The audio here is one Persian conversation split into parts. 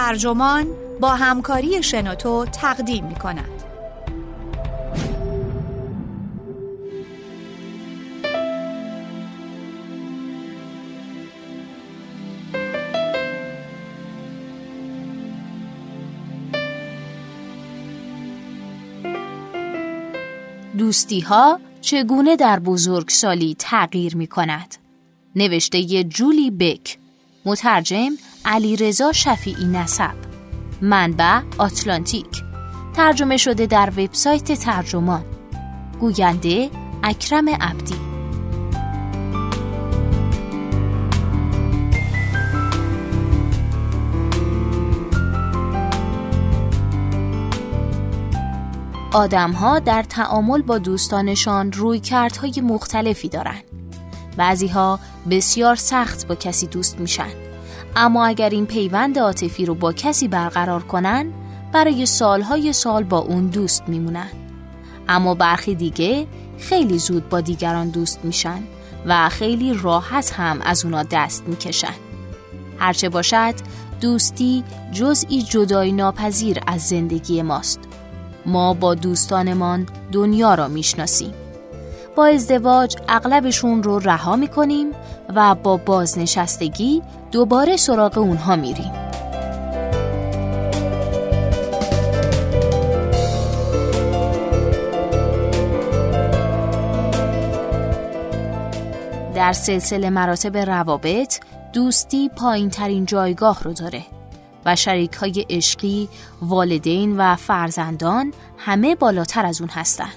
ترجمان با همکاری شنوتو تقدیم می کند. دوستی ها چگونه در بزرگسالی تغییر می کند نوشته جولی بک مترجم علی رضا شفیعی نسب. منبع آتلانتیک. ترجمه شده در وبسایت ترجمان. گوینده اکرم عبدی. آدمها در تعامل با دوستانشان روی کردهای مختلفی دارند. بعضیها بسیار سخت با کسی دوست میشن. اما اگر این پیوند عاطفی رو با کسی برقرار کنن برای سالهای سال با اون دوست میمونن. اما برخی دیگه خیلی زود با دیگران دوست میشن و خیلی راحت هم از اونا دست می‌کشن. هرچه باشد دوستی جزئی جدای ناپذیر از زندگی ماست. ما با دوستانمان دنیا را می‌شناسیم. با ازدواج اغلبشون رو رها می‌کنیم و با بازنشستگی دوباره سراغ اونها میریم در سلسله مراتب روابط دوستی پایین ترین جایگاه رو داره و شریک های عشقی، والدین و فرزندان همه بالاتر از اون هستند.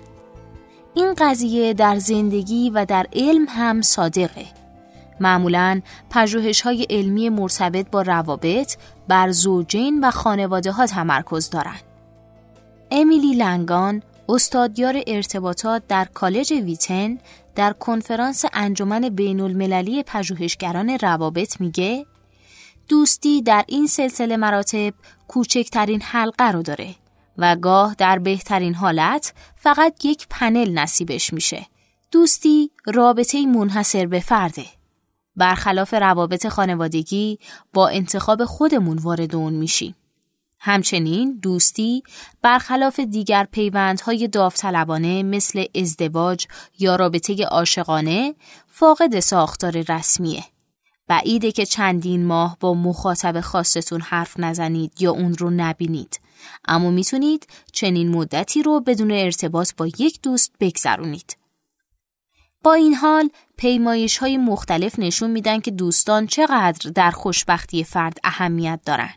این قضیه در زندگی و در علم هم صادقه. معمولا پژوهش های علمی مرتبط با روابط بر زوجین و خانواده ها تمرکز دارند. امیلی لنگان استادیار ارتباطات در کالج ویتن در کنفرانس انجمن بین المللی پژوهشگران روابط میگه دوستی در این سلسله مراتب کوچکترین حلقه رو داره و گاه در بهترین حالت فقط یک پنل نصیبش میشه. دوستی رابطه منحصر به فرده. برخلاف روابط خانوادگی با انتخاب خودمون وارد اون میشیم. همچنین دوستی برخلاف دیگر پیوندهای داوطلبانه مثل ازدواج یا رابطه عاشقانه فاقد ساختار رسمیه. بعیده که چندین ماه با مخاطب خاصتون حرف نزنید یا اون رو نبینید. اما می‌تونید چنین مدتی رو بدون ارتباط با یک دوست بگذرونید. با این حال پیمایش های مختلف نشون میدن که دوستان چقدر در خوشبختی فرد اهمیت دارن.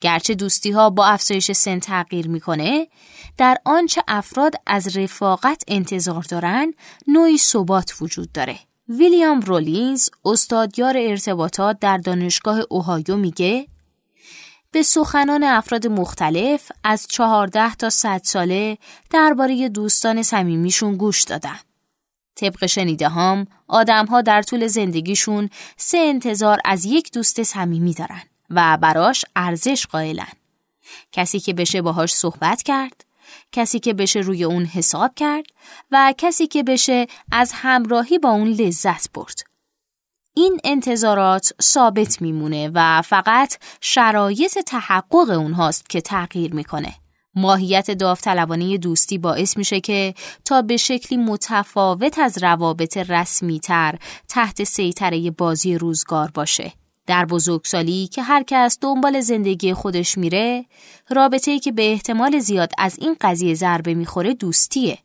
گرچه دوستی ها با افزایش سن تغییر می‌کنه در آنچه افراد از رفاقت انتظار دارن نوعی ثبات وجود داره. ویلیام رولینز استادیار ارتباطات در دانشگاه اوهایو میگه به سخنان افراد مختلف از چهارده تا صد ساله درباره دوستان صمیمیشون گوش دادن. طبق شنیده هام آدم ها در طول زندگیشون سه انتظار از یک دوست صمیمی دارن و براش ارزش قائلن. کسی که بشه باهاش صحبت کرد، کسی که بشه روی اون حساب کرد و کسی که بشه از همراهی با اون لذت برد. این انتظارات ثابت میمونه و فقط شرایط تحقق اونهاست که تغییر می‌کنه. ماهیت داوطلبانه دوستی باعث میشه که تا به شکلی متفاوت از روابط رسمی تر تحت سیطره بازی روزگار باشه. در بزرگسالی که هر کس دنبال زندگی خودش میره، رابطه‌ای که به احتمال زیاد از این قضیه ضربه می‌خوره دوستیه.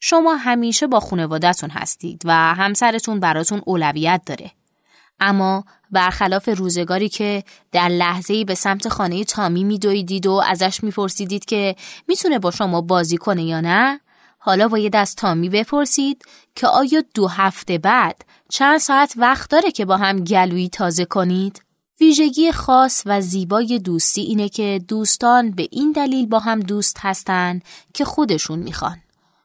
شما همیشه با خانوادهتون هستید و همسرتون براتون اولویت داره. اما برخلاف روزگاری که در لحظه‌ای به سمت خانه تامی میدویدید و ازش میپرسیدید که می‌تونه با شما بازی کنه یا نه حالا باید از تامی بپرسید که آیا دو هفته بعد چند ساعت وقت داره که با هم گلویی تازه کنید؟ ویژگی خاص و زیبای دوستی اینه که دوستان به این دلیل با هم دوست هستن که خودشون می‌خوان.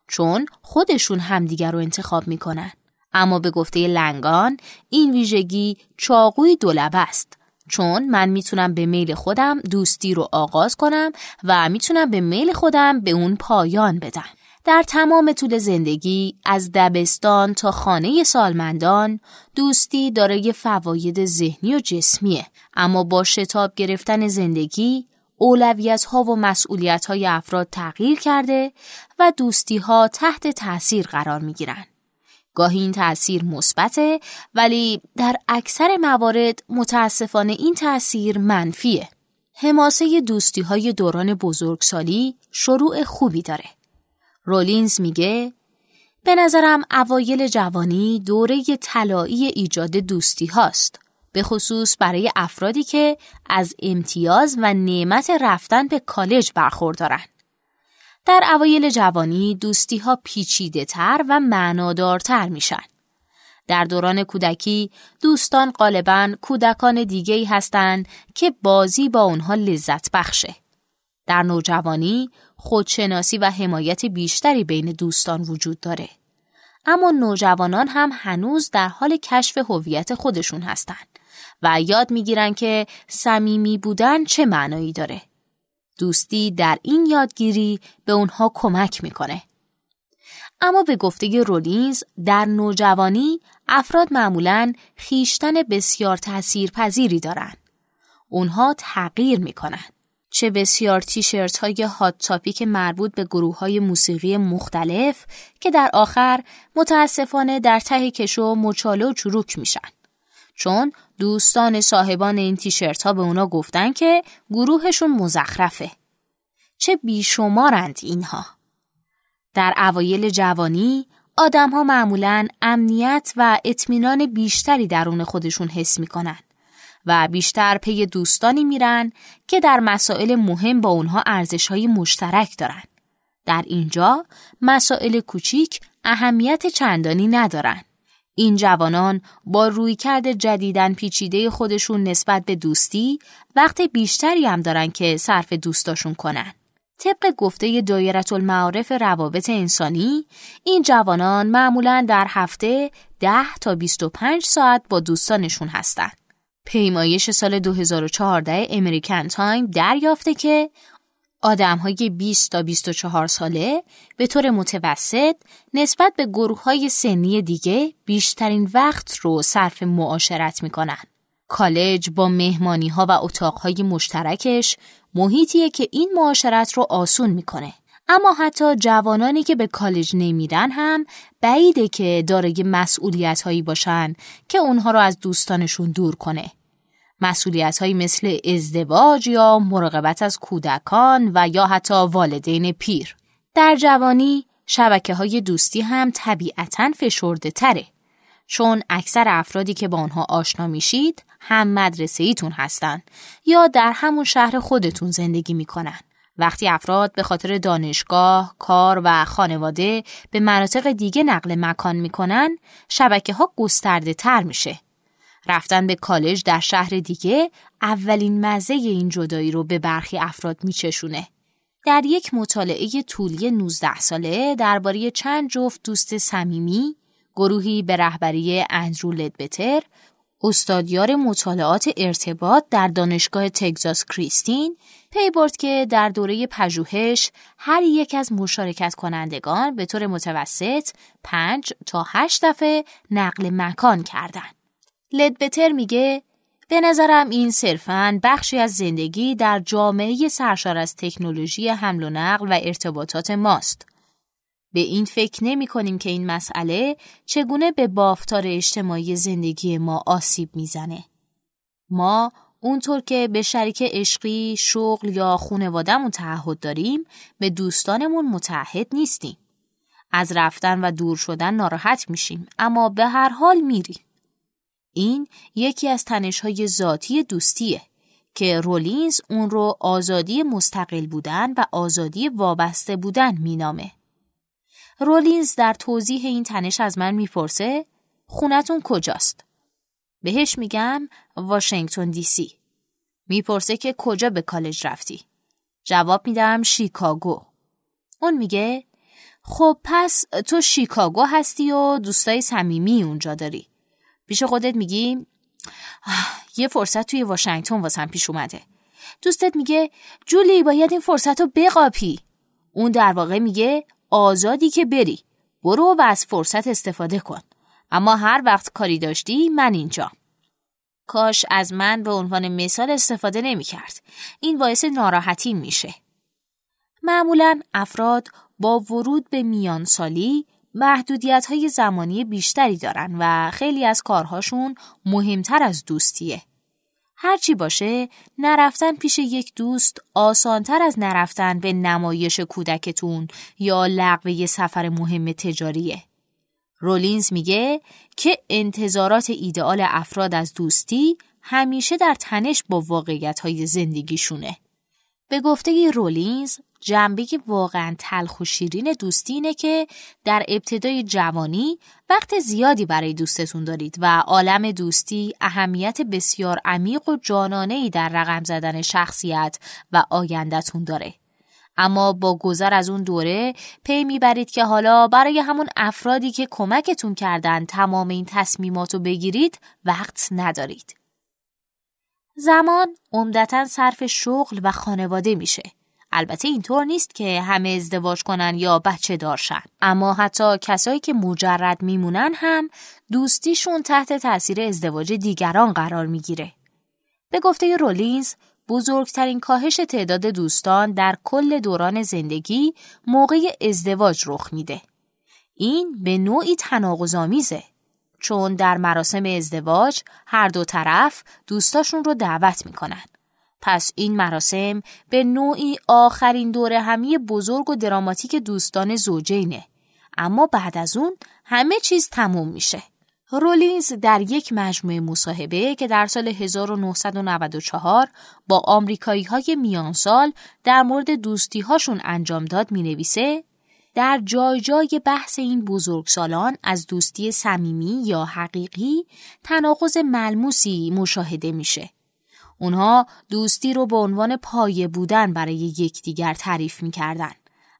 چون خودشون همدیگر رو انتخاب می‌کنن. اما به گفته لنگان این ویژگی چاقوی دولبه است. چون من می‌تونم به میل خودم دوستی رو آغاز کنم و می‌تونم به میل خودم به اون پایان بدم. در تمام طول زندگی از دبستان تا خانه سالمندان دوستی دارای فواید ذهنی و جسمیه اما با شتاب گرفتن زندگی اولویت ها و مسئولیت های افراد تغییر کرده و دوستی ها تحت تأثیر قرار می گیرن. گاهی این تأثیر مثبته ولی در اکثر موارد متاسفانه این تأثیر منفیه. حماسه دوستی های دوران بزرگسالی شروع خوبی داره. رولینز میگه به نظرم اوایل جوانی دوره طلایی ایجاد دوستی هاست. به خصوص برای افرادی که از امتیاز و نعمت رفتن به کالج برخوردارن. در اوایل جوانی دوستی ها پیچیده تر و معنادارتر میشن. در دوران کودکی دوستان غالبا کودکان دیگه هستند که بازی با اونها لذت بخشه. در نوجوانی خودشناسی و حمایت بیشتری بین دوستان وجود داره. اما نوجوانان هم هنوز در حال کشف هویت خودشون هستند و یاد می‌گیرن که صمیمی بودن چه معنایی داره. دوستی در این یادگیری به اونها کمک می‌کنه. اما به گفته رولینز در نوجوانی افراد معمولا خیشتن بسیار تاثیرپذیری دارند. اونها تغییر می‌کنن. چه بسیار تیشرت های هات تاپیک مربوط به گروه های موسیقی مختلف که در آخر متاسفانه در ته کشو مچاله و چروک میشن. چون دوستان صاحبان این تیشرت ها به اونا گفتن که گروهشون مزخرفه. چه بیشمارند اینها. در اوایل جوانی آدم ها معمولا امنیت و اطمینان بیشتری درون خودشون حس می‌کنن و بیشتر پی دوستانی میرن که در مسائل مهم با اونها ارزش های مشترک دارن. در اینجا مسائل کوچیک اهمیت چندانی ندارن. این جوانان با رویکرد جدیدن پیچیده خودشون نسبت به دوستی وقت بیشتری هم دارن که صرف دوستاشون کنن. طبق گفته دایرت المعارف روابط انسانی این جوانان معمولا در هفته 10 تا 25 ساعت با دوستانشون هستند. پیمایش سال 2014 امریکن تایم دریافته که آدم های 20 تا 24 ساله به طور متوسط نسبت به گروه های سنی دیگه بیشترین وقت رو صرف معاشرت می‌کنن. کالج با مهمانی ها و اتاق های مشترکش محیطیه که این معاشرت رو آسون می‌کنه. اما حتی جوانانی که به کالج نمیرن هم بعیده که دارای مسئولیت هایی باشن که اونها رو از دوستانشون دور کنه. مسئولیت هایی مثل ازدواج یا مراقبت از کودکان و یا حتی والدین پیر. در جوانی شبکه های دوستی هم طبیعتا فشرده تره. چون اکثر افرادی که با آنها آشنا میشید هم مدرسه ایتون هستن یا در همون شهر خودتون زندگی می‌کنن. وقتی افراد به خاطر دانشگاه، کار و خانواده به مناطق دیگه نقل مکان می‌کنن، شبکه ها گسترده تر میشه. رفتن به کالج در شهر دیگه اولین مزه این جدایی رو به برخی افراد میچشونه. در یک مطالعه طولی 19 ساله درباره چند جفت دوست صمیمی گروهی به رهبری اندرو لدبتر استادیار مطالعات ارتباط در دانشگاه تگزاس کریستین پی برد که در دوره پژوهش هر یک از مشارکت کنندگان به طور متوسط 5 تا 8 دفعه نقل مکان کردند. لدبتر میگه به نظرم این صرفاً بخشی از زندگی در جامعه سرشار از تکنولوژی حمل و نقل و ارتباطات ماست. به این فکر نمی کنیم که این مسئله چگونه به بافتار اجتماعی زندگی ما آسیب می‌زنه. ما اونطور که به شریک عشقی، شغل یا خونوادهمون تعهد داریم به دوستانمون متعهد نیستیم. از رفتن و دور شدن ناراحت میشیم اما به هر حال میریم. این یکی از تنشهای ذاتی دوستیه که رولینز اون رو آزادی مستقل بودن و آزادی وابسته بودن مینامه. رولینز در توضیح این تنش از من می‌پرسه خونتون کجاست؟ بهش میگم واشنگتن دی سی. می‌پرسه که کجا به کالج رفتی؟ جواب میدم شیکاگو. اون میگه خب پس تو شیکاگو هستی و دوستای صمیمی اونجا داری. پیش خودت میگی یه فرصت توی واشنگتن واسم پیش اومده. دوستت میگه جولی باید این فرصت رو بقاپی. اون در واقع میگه آزادی که بری برو و از فرصت استفاده کن اما هر وقت کاری داشتی من اینجا کاش از من به عنوان مثال استفاده نمی کرد. این باعث ناراحتی میشه. معمولا افراد با ورود به میان سالی محدودیت های زمانی بیشتری دارن و خیلی از کارهاشون مهمتر از دوستیه. هرچی باشه نرفتن پیش یک دوست آسانتر از نرفتن به نمایش کودکتون یا لغو سفر مهم تجاریه. رولینز میگه که انتظارات ایدئال افراد از دوستی همیشه در تنش با واقعیت های زندگیشونه. به گفته رولینز جنبه واقعا تلخ و شیرین دوستی اینه که در ابتدای جوانی وقت زیادی برای دوستتون دارید و عالم دوستی اهمیت بسیار عمیق و جانانه ای در رقم زدن شخصیت و آیندهتون داره. اما با گذر از اون دوره پی می‌برید که حالا برای همون افرادی که کمکتون کردن تمام این تصمیمات رو بگیرید وقت ندارید. زمان عمدتا صرف شغل و خانواده میشه. البته اینطور نیست که همه ازدواج کنن یا بچه دارشن اما حتی کسایی که مجرد میمونن هم دوستیشون تحت تاثیر ازدواج دیگران قرار می‌گیره. به گفته رولینز بزرگترین کاهش تعداد دوستان در کل دوران زندگی موقع ازدواج رخ میده. این به نوعی تناقض‌آمیزه چون در مراسم ازدواج هر دو طرف دوستاشون رو دعوت می‌کنن. پس این مراسم به نوعی آخرین دوره همی بزرگ و دراماتیک دوستان زوجینه. اما بعد از اون همه چیز تموم میشه. رولینز در یک مجموعه مصاحبه که در سال 1994 با آمریکایی های میانسال در مورد دوستی هاشون انجام داد می نویسه در جای جای بحث این بزرگسالان از دوستی صمیمی یا حقیقی تناقض ملموسی مشاهده میشه. اونها دوستی رو به عنوان پایه بودن برای یکدیگر تعریف می‌کردن.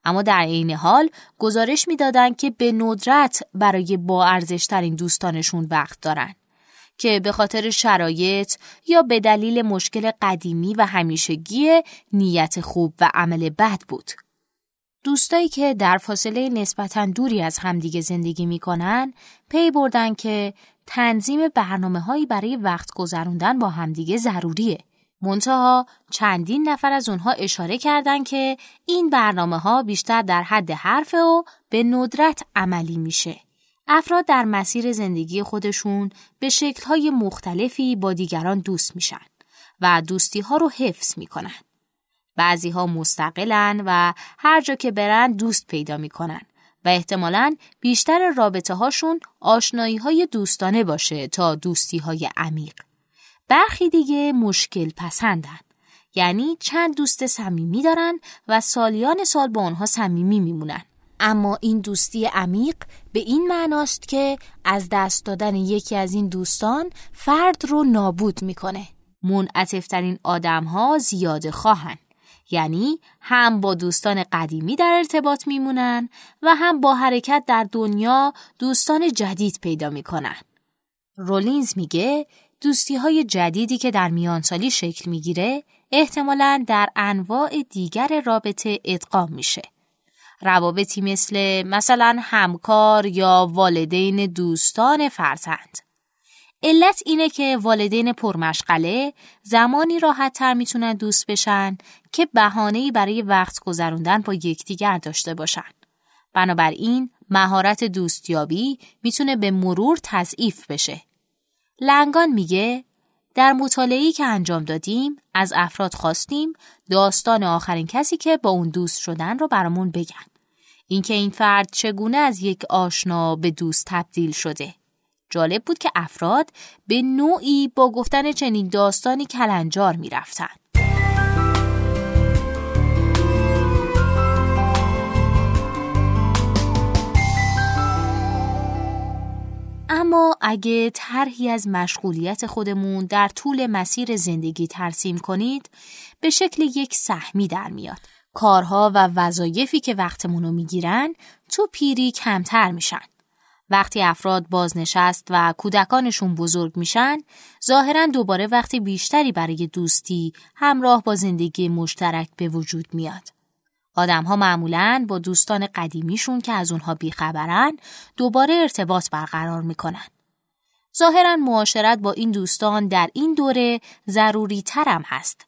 اما در عین حال گزارش می‌دادند که به ندرت برای با ارزشترین دوستانشون وقت دارن که به خاطر شرایط یا به دلیل مشکل قدیمی و همیشگی نیت خوب و عمل بد بود. دوستایی که در فاصله نسبتا دوری از همدیگه زندگی می‌کنن پی بردن که تنظیم برنامه هایی برای وقت گذروندن با همدیگه ضروریه منتها چندین نفر از اونها اشاره کردند که این برنامه ها بیشتر در حد حرف و به ندرت عملی میشه. افراد در مسیر زندگی خودشون به شکلهای مختلفی با دیگران دوست میشن و دوستی ها رو حفظ می‌کنن. بعضی ها مستقلن و هر جا که برن دوست پیدا می‌کنن و احتمالا بیشتر رابطه هاشون آشنایی های دوستانه باشه تا دوستی های عمیق. برخی دیگه مشکل پسندن. یعنی چند دوست صمیمی دارن و سالیان سال با آنها صمیمی میمونن. اما این دوستی عمیق به این معناست که از دست دادن یکی از این دوستان فرد رو نابود می‌کنه. منعطفترین آدم ها زیاده خواهن. یعنی هم با دوستان قدیمی در ارتباط میمونن و هم با حرکت در دنیا دوستان جدید پیدا می‌کنن. رولینز میگه دوستی های جدیدی که در میانسالی شکل می‌گیره احتمالا در انواع دیگر رابطه ادغام میشه. روابطی مثل مثلا همکار یا والدین دوستان فرزند. علت اینه که والدین پرمشغله زمانی راحت تر می‌تونن دوست بشن که بهانه‌ای برای وقت گذروندن با یکدیگر داشته باشن. بنابراین مهارت دوستیابی می‌تونه به مرور تضعیف بشه لنگان میگه در مطالعه‌ای که انجام دادیم از افراد خواستیم داستان آخرین کسی که با اون دوست شدن رو برامون بگن. اینکه این فرد چگونه از یک آشنا به دوست تبدیل شده. جالب بود که افراد به نوعی با گفتن چنین داستانی کلنجار می‌رفتن. اما اگه طرحی از مشغولیت خودمون در طول مسیر زندگی ترسیم کنید به شکل یک سهمی در میاد. کارها و وظایفی که وقتمون رو می‌گیرن تو پیری کمتر میشن. وقتی افراد بازنشست و کودکانشون بزرگ میشن ظاهرا دوباره وقتی بیشتری برای دوستی همراه با زندگی مشترک به وجود میاد. آدم ها معمولا با دوستان قدیمیشون که از اونها بیخبرن دوباره ارتباط برقرار می‌کنن. ظاهرا معاشرت با این دوستان در این دوره ضروری ترم هست.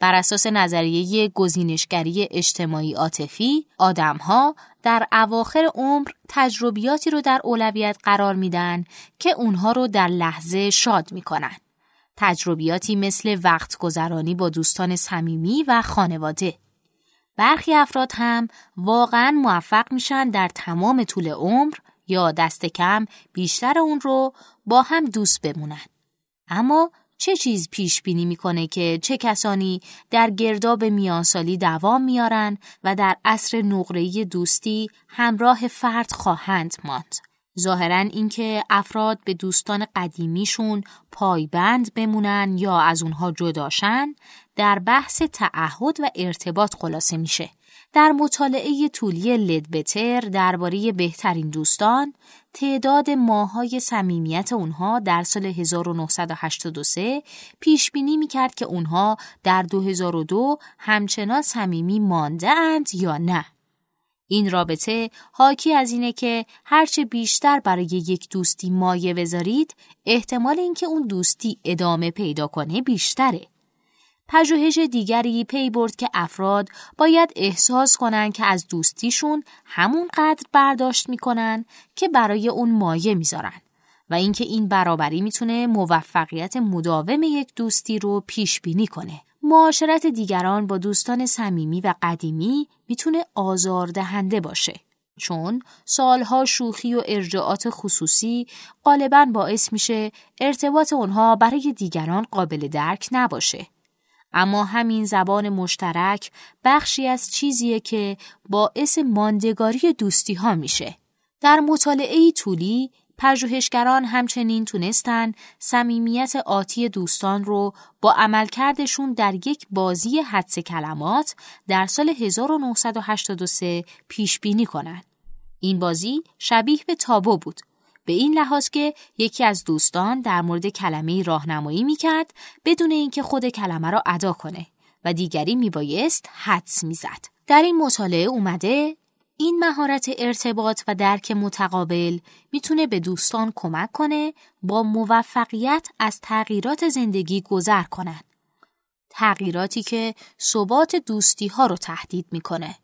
بر اساس نظریه گزینشگری اجتماعی عاطفی، آدمها در اواخر عمر تجربیاتی رو در اولویت قرار میدن که اونها رو در لحظه شاد می‌کنن. تجربیاتی مثل وقت گذرانی با دوستان صمیمی و خانواده. برخی افراد هم واقعا موفق میشن در تمام طول عمر یا دست کم بیشتر اون رو با هم دوست بمونن. اما چه چیز پیش بینی می‌کنه که چه کسانی در گرداب میانسالی دوام میارن و در عصر نقره‌ای دوستی همراه فرد خواهند ماند. ظاهرا اینکه افراد به دوستان قدیمیشون پایبند بمونن یا از اونها جداشن در بحث تعهد و ارتباط خلاصه میشه. در مطالعه طولی لدبتر درباره بهترین دوستان تعداد ماهای صمیمیت اونها در سال 1983 پیش بینی می‌کرد که اونها در 2002 همچنان صمیمی مانده اند یا نه. این رابطه حاکی از اینه که هرچه بیشتر برای یک دوستی مایه بذارید احتمال اینکه اون دوستی ادامه پیدا کنه بیشتره. پژوهش دیگری پی برد که افراد باید احساس کنند که از دوستیشون همون قدر برداشت می‌کنن که برای اون مایه می‌ذارن و اینکه این برابری می‌تونه موفقیت مداوم یک دوستی رو پیش بینی کنه. معاشرت دیگران با دوستان صمیمی و قدیمی می‌تونه آزاردهنده باشه. چون سالها شوخی و ارجاعات خصوصی غالبا باعث میشه ارتباط اونها برای دیگران قابل درک نباشه. اما همین زبان مشترک بخشی از چیزیه که باعث ماندگاری دوستی ها میشه. در مطالعه طولی پژوهشگران همچنین تونستن صمیمیت آتی دوستان رو با عملکردشون در یک بازی حدس کلمات در سال 1983 پیش بینی کنند. این بازی شبیه به تابو بود به این لحاظ که یکی از دوستان در مورد کلمه راهنمایی می‌کرد بدون اینکه خود کلمه را ادا کنه و دیگری میبایست حدس می‌زد. در این مطالعه اومده این مهارت ارتباط و درک متقابل می‌تونه به دوستان کمک کنه با موفقیت از تغییرات زندگی گذر کنن. تغییراتی که ثبات دوستی ها رو تهدید می‌کنه.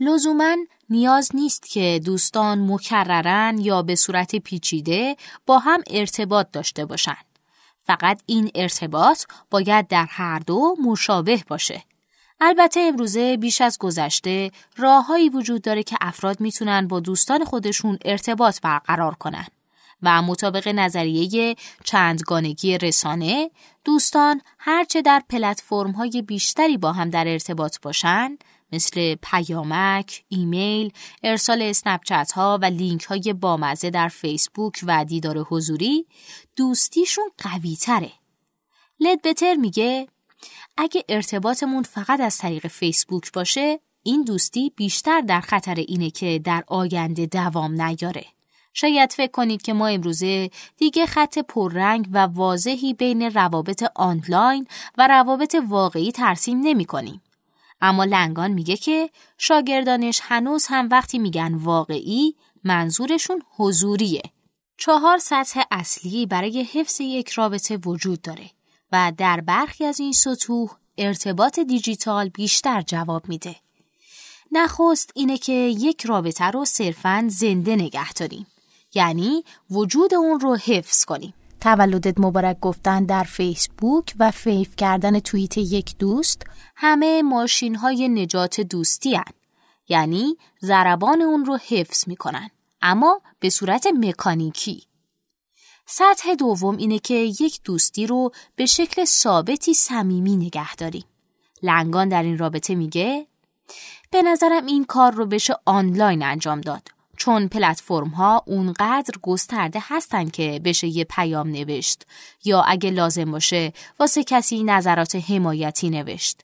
لزوما نیاز نیست که دوستان مکررن یا به صورت پیچیده با هم ارتباط داشته باشند. فقط این ارتباط باید در هر دو مشابه باشه. البته امروزه بیش از گذشته راههایی وجود داره که افراد می‌تونن با دوستان خودشون ارتباط برقرار کنن و مطابق نظریه چندگانگی رسانه دوستان هرچه در پلتفرم های بیشتری با هم در ارتباط باشند مثل پیامک، ایمیل، ارسال اسنپچت ها و لینک های بامزه در فیسبوک و دیدار حضوری دوستیشون قوی تره. بتر میگه اگه ارتباطمون فقط از طریق فیسبوک باشه این دوستی بیشتر در خطر اینه که در آینده دوام نیاره. شاید فکر کنید که ما امروزه دیگه خط پررنگ و واضحی بین روابط آنلاین و روابط واقعی ترسیم نمی کنیم. اما لنگان میگه که شاگردانش هنوز هم وقتی میگن واقعی منظورشون حضوریه. چهار سطح اصلی برای حفظ یک رابطه وجود داره و در برخی از این سطوح ارتباط دیجیتال بیشتر جواب میده. نخست اینه که یک رابطه رو صرفاً زنده نگه داریم. یعنی وجود اون رو حفظ کنیم. تولدت مبارک گفتن در فیسبوک و فیف کردن توییت یک دوست همه ماشین های نجات دوستی هن. یعنی ضربان اون رو حفظ می‌کنن اما به صورت مکانیکی سطح دوم اینه که یک دوستی رو به شکل ثابتی صمیمی نگه داریم لنگان در این رابطه میگه به نظرم این کار رو بشه آنلاین انجام داد چون پلتفرم ها اونقدر گسترده هستن که بشه یه پیام نوشت یا اگه لازم باشه واسه کسی نظرات حمایتی نوشت.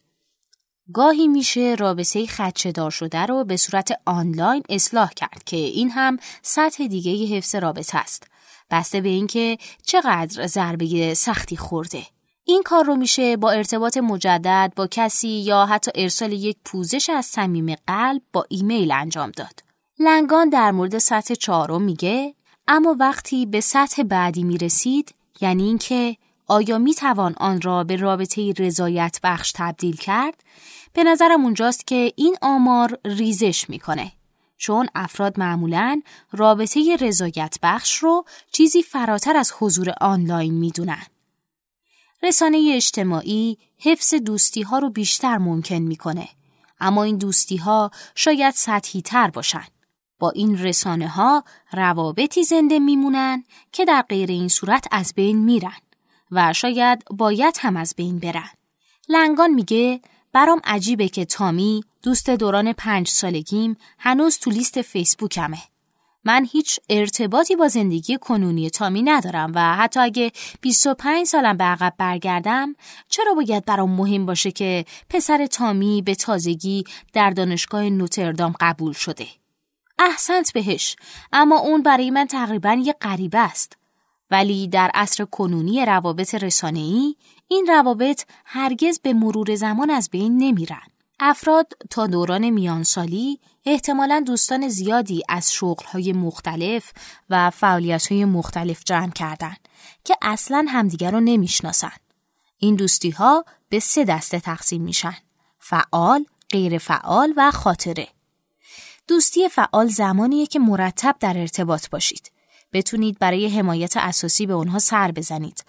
گاهی میشه رابطه خدشدار شده رو به صورت آنلاین اصلاح کرد که این هم سطح دیگه حفظ رابطه است. بسته به اینکه چقدر ضربه سختی خورده. این کار رو میشه با ارتباط مجدد با کسی یا حتی ارسال یک پوزش از صمیم قلب با ایمیل انجام داد. لنگان در مورد سطح چهارم میگه اما وقتی به سطح بعدی می‌رسید یعنی اینکه آیا می توان آن را به رابطه رضایت بخش تبدیل کرد؟ به نظرم اونجاست که این آمار ریزش می‌کنه. چون افراد معمولا رابطه رضایت بخش رو چیزی فراتر از حضور آنلاین می‌دونن. رسانه اجتماعی حفظ دوستی ها رو بیشتر ممکن می‌کنه. اما این دوستی ها شاید سطحی تر باشن. با این رسانه ها روابطی زنده میمونن که در غیر این صورت از بین میرن و شاید باید هم از بین برن. لنگان میگه برام عجیبه که تامی دوست دوران پنج سالگیم هنوز تو لیست فیسبوکمه. من هیچ ارتباطی با زندگی کنونی تامی ندارم و حتی اگه 25 سالم به عقب برگردم چرا باید برام مهم باشه که پسر تامی به تازگی در دانشگاه نوتردام قبول شده احسنت بهش اما اون برای من تقریبا یه غریبه است ولی در عصر کنونی روابط رسانه‌ای این روابط هرگز به مرور زمان از بین نمیرن افراد تا دوران میانسالی احتمالا دوستان زیادی از شغلهای مختلف و فعالیتهای مختلف جمع کردند که اصلا همدیگر رو نمی‌شناسن. این دوستی ها به سه دسته تقسیم میشن. فعال، غیر فعال و خاطره. دوستی فعال زمانیه که مرتب در ارتباط باشید. بتونید برای حمایت اساسی به اونها سر بزنید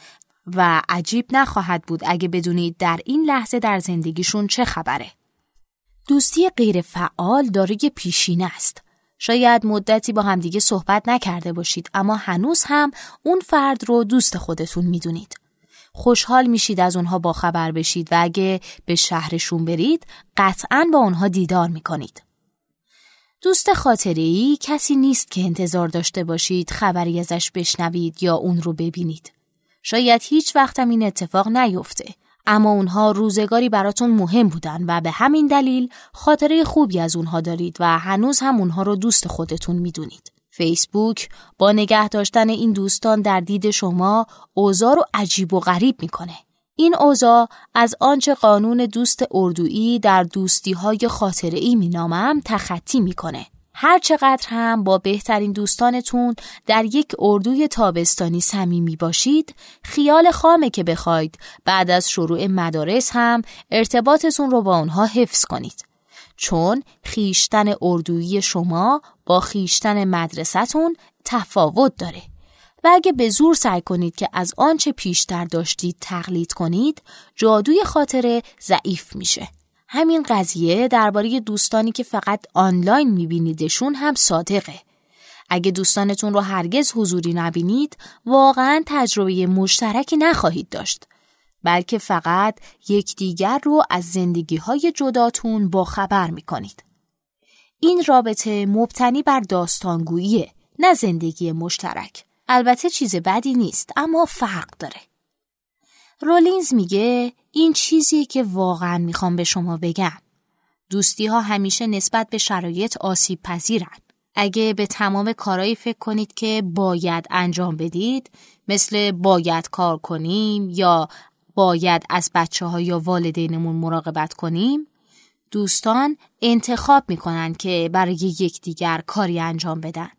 و عجیب نخواهد بود اگه بدونید در این لحظه در زندگیشون چه خبره. دوستی غیر فعال دارای پیشینه است. شاید مدتی با همدیگه صحبت نکرده باشید اما هنوز هم اون فرد رو دوست خودتون می‌دونید. خوشحال میشید از اونها با خبر بشید و اگه به شهرشون برید قطعا با اونها دیدار می‌کنید. دوست خاطری کسی نیست که انتظار داشته باشید خبری ازش بشنوید یا اون رو ببینید. شاید هیچ وقتم این اتفاق نیفته اما اونها روزگاری براتون مهم بودن و به همین دلیل خاطره خوبی از اونها دارید و هنوز هم اونها رو دوست خودتون می‌دونید. فیسبوک با نگه داشتن این دوستان در دید شما اوضاع رو عجیب و غریب می‌کنه. این اوضاع از آنچه قانون دوست اردویی در دوستی های خاطره ای مینامم تخطی می‌کنه. هر چقدر هم با بهترین دوستانتون در یک اردوی تابستانی صمیمی باشید خیال خامه که بخواید بعد از شروع مدارس هم ارتباطتون رو با اونها حفظ کنید. چون خیشتن اردویی شما با خیشتن مدرسهتون تفاوت داره. و اگه به زور سعی کنید که از آنچه پیشتر داشتید تقلید کنید جادوی خاطره ضعیف میشه. همین قضیه درباره دوستانی که فقط آنلاین میبینیدشون هم صادقه. اگه دوستانتون رو هرگز حضوری نبینید واقعا تجربه مشترکی نخواهید داشت. بلکه فقط یکدیگر رو از زندگی های جداتون با خبر می‌کنید. این رابطه مبتنی بر داستانگوییه نه زندگی مشترک. البته چیز بدی نیست اما فرق داره. رولینز میگه این چیزیه که واقعا می‌خوام به شما بگم. دوستی ها همیشه نسبت به شرایط آسیب پذیرن. اگه به تمام کارایی فکر کنید که باید انجام بدید مثل باید کار کنیم یا باید از بچه ها یا والدینمون مراقبت کنیم دوستان انتخاب می‌کنن که برای یکدیگر کاری انجام بدن.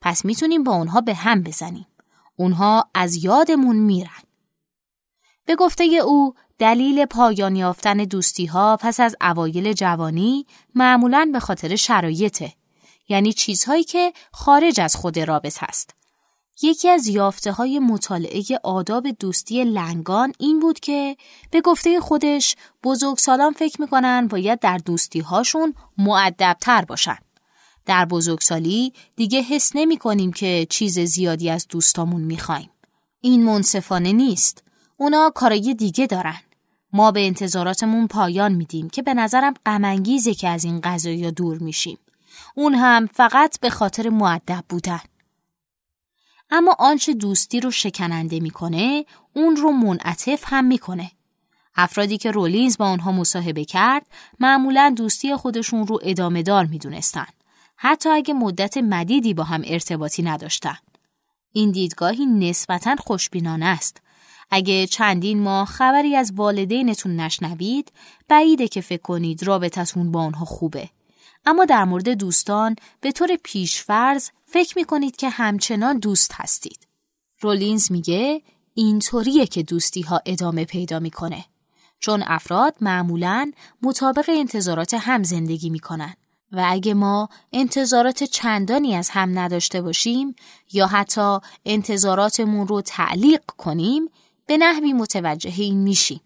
پس می‌تونیم با اونها به هم بزنیم. اونها از یادمون میرن. به گفته او دلیل پایان یافتن دوستی ها پس از اوایل جوانی معمولا به خاطر شرایطه یعنی چیزهایی که خارج از خود رابط هست یکی از یافته های مطالعه آداب دوستی لنگان این بود که به گفته خودش بزرگسالان فکر می‌کنن باید در دوستی هاشون معدبتر باشن. در بزرگسالی دیگه حس نمی کنیم که چیز زیادی از دوستامون می‌خوایم. این منصفانه نیست. اونا کارای دیگه دارن. ما به انتظاراتمون پایان میدیم که به نظرم غمانگیزه که از این قضایا دور میشیم. اون هم فقط به خاطر معدب بودن. اما آنچه دوستی رو شکننده می‌کنه اون رو منعطف هم می‌کنه. افرادی که رولینز با آنها مصاحبه کرد معمولا دوستی خودشون رو ادامه دار می‌دونستن. حتی اگه مدت مدیدی با هم ارتباطی نداشتن. این دیدگاهی نسبتا خوشبینانه است اگه چندین ماه خبری از والدینتون نشنوید بعیده که فکر کنید رابطتون با آنها خوبه. اما در مورد دوستان به طور پیشفرز فکر می‌کنید که همچنان دوست هستید. رولینز میگه اینطوریه که دوستی ها ادامه پیدا می‌کنه. چون افراد معمولا مطابق انتظارات هم زندگی می‌کنن. و اگه ما انتظارات چندانی از هم نداشته باشیم یا حتی انتظاراتمون رو تعلیق کنیم به نحوی متوجه این میشیم.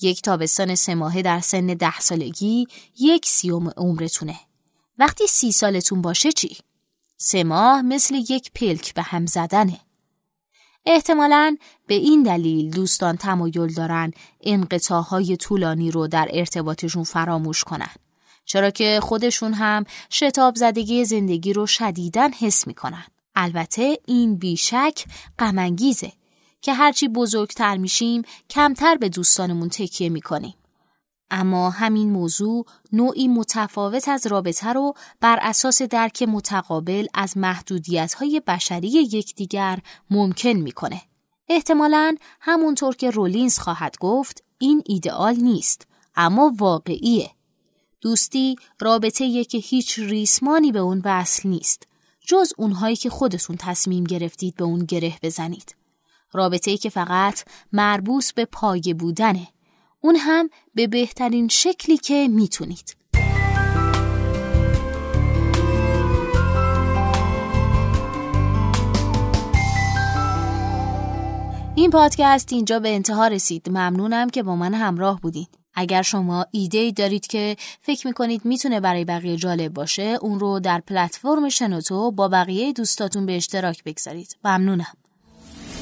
یک تابستان سه ماهه در سن ده سالگی یک سیوم عمرتونه. وقتی سی سالتون باشه چی؟ سه ماه مثل یک پلک به هم زدنه. احتمالا به این دلیل دوستان تمایل دارن انقطاعهای طولانی رو در ارتباطشون فراموش کنن. چرا که خودشون هم شتاب زدگی زندگی رو شدیدن حس می‌کنن. البته این بیشک غمانگیزه که هرچی بزرگتر میشیم کمتر به دوستانمون تکیه می‌کنیم. اما همین موضوع نوعی متفاوت از رابطه رو بر اساس درک متقابل از محدودیت های بشری یکدیگر ممکن می‌کنه. احتمالا همونطور که رولینز خواهد گفت این ایدئال نیست اما واقعیه. دوستی رابطه که هیچ ریسمانی به اون وصل نیست جز اونهایی که خودتون تصمیم گرفتید به اون گره بزنید. رابطه که فقط مربوط به پایه بودنه. اون هم به بهترین شکلی که می‌تونید. این پادکست اینجا به انتها رسید. ممنونم که با من همراه بودید. اگر شما ایده دارید که فکر می‌کنید می‌تونه برای بقیه جالب باشه اون رو در پلتفرم شنوتو با بقیه دوستاتون به اشتراک بگذارید. ممنونم.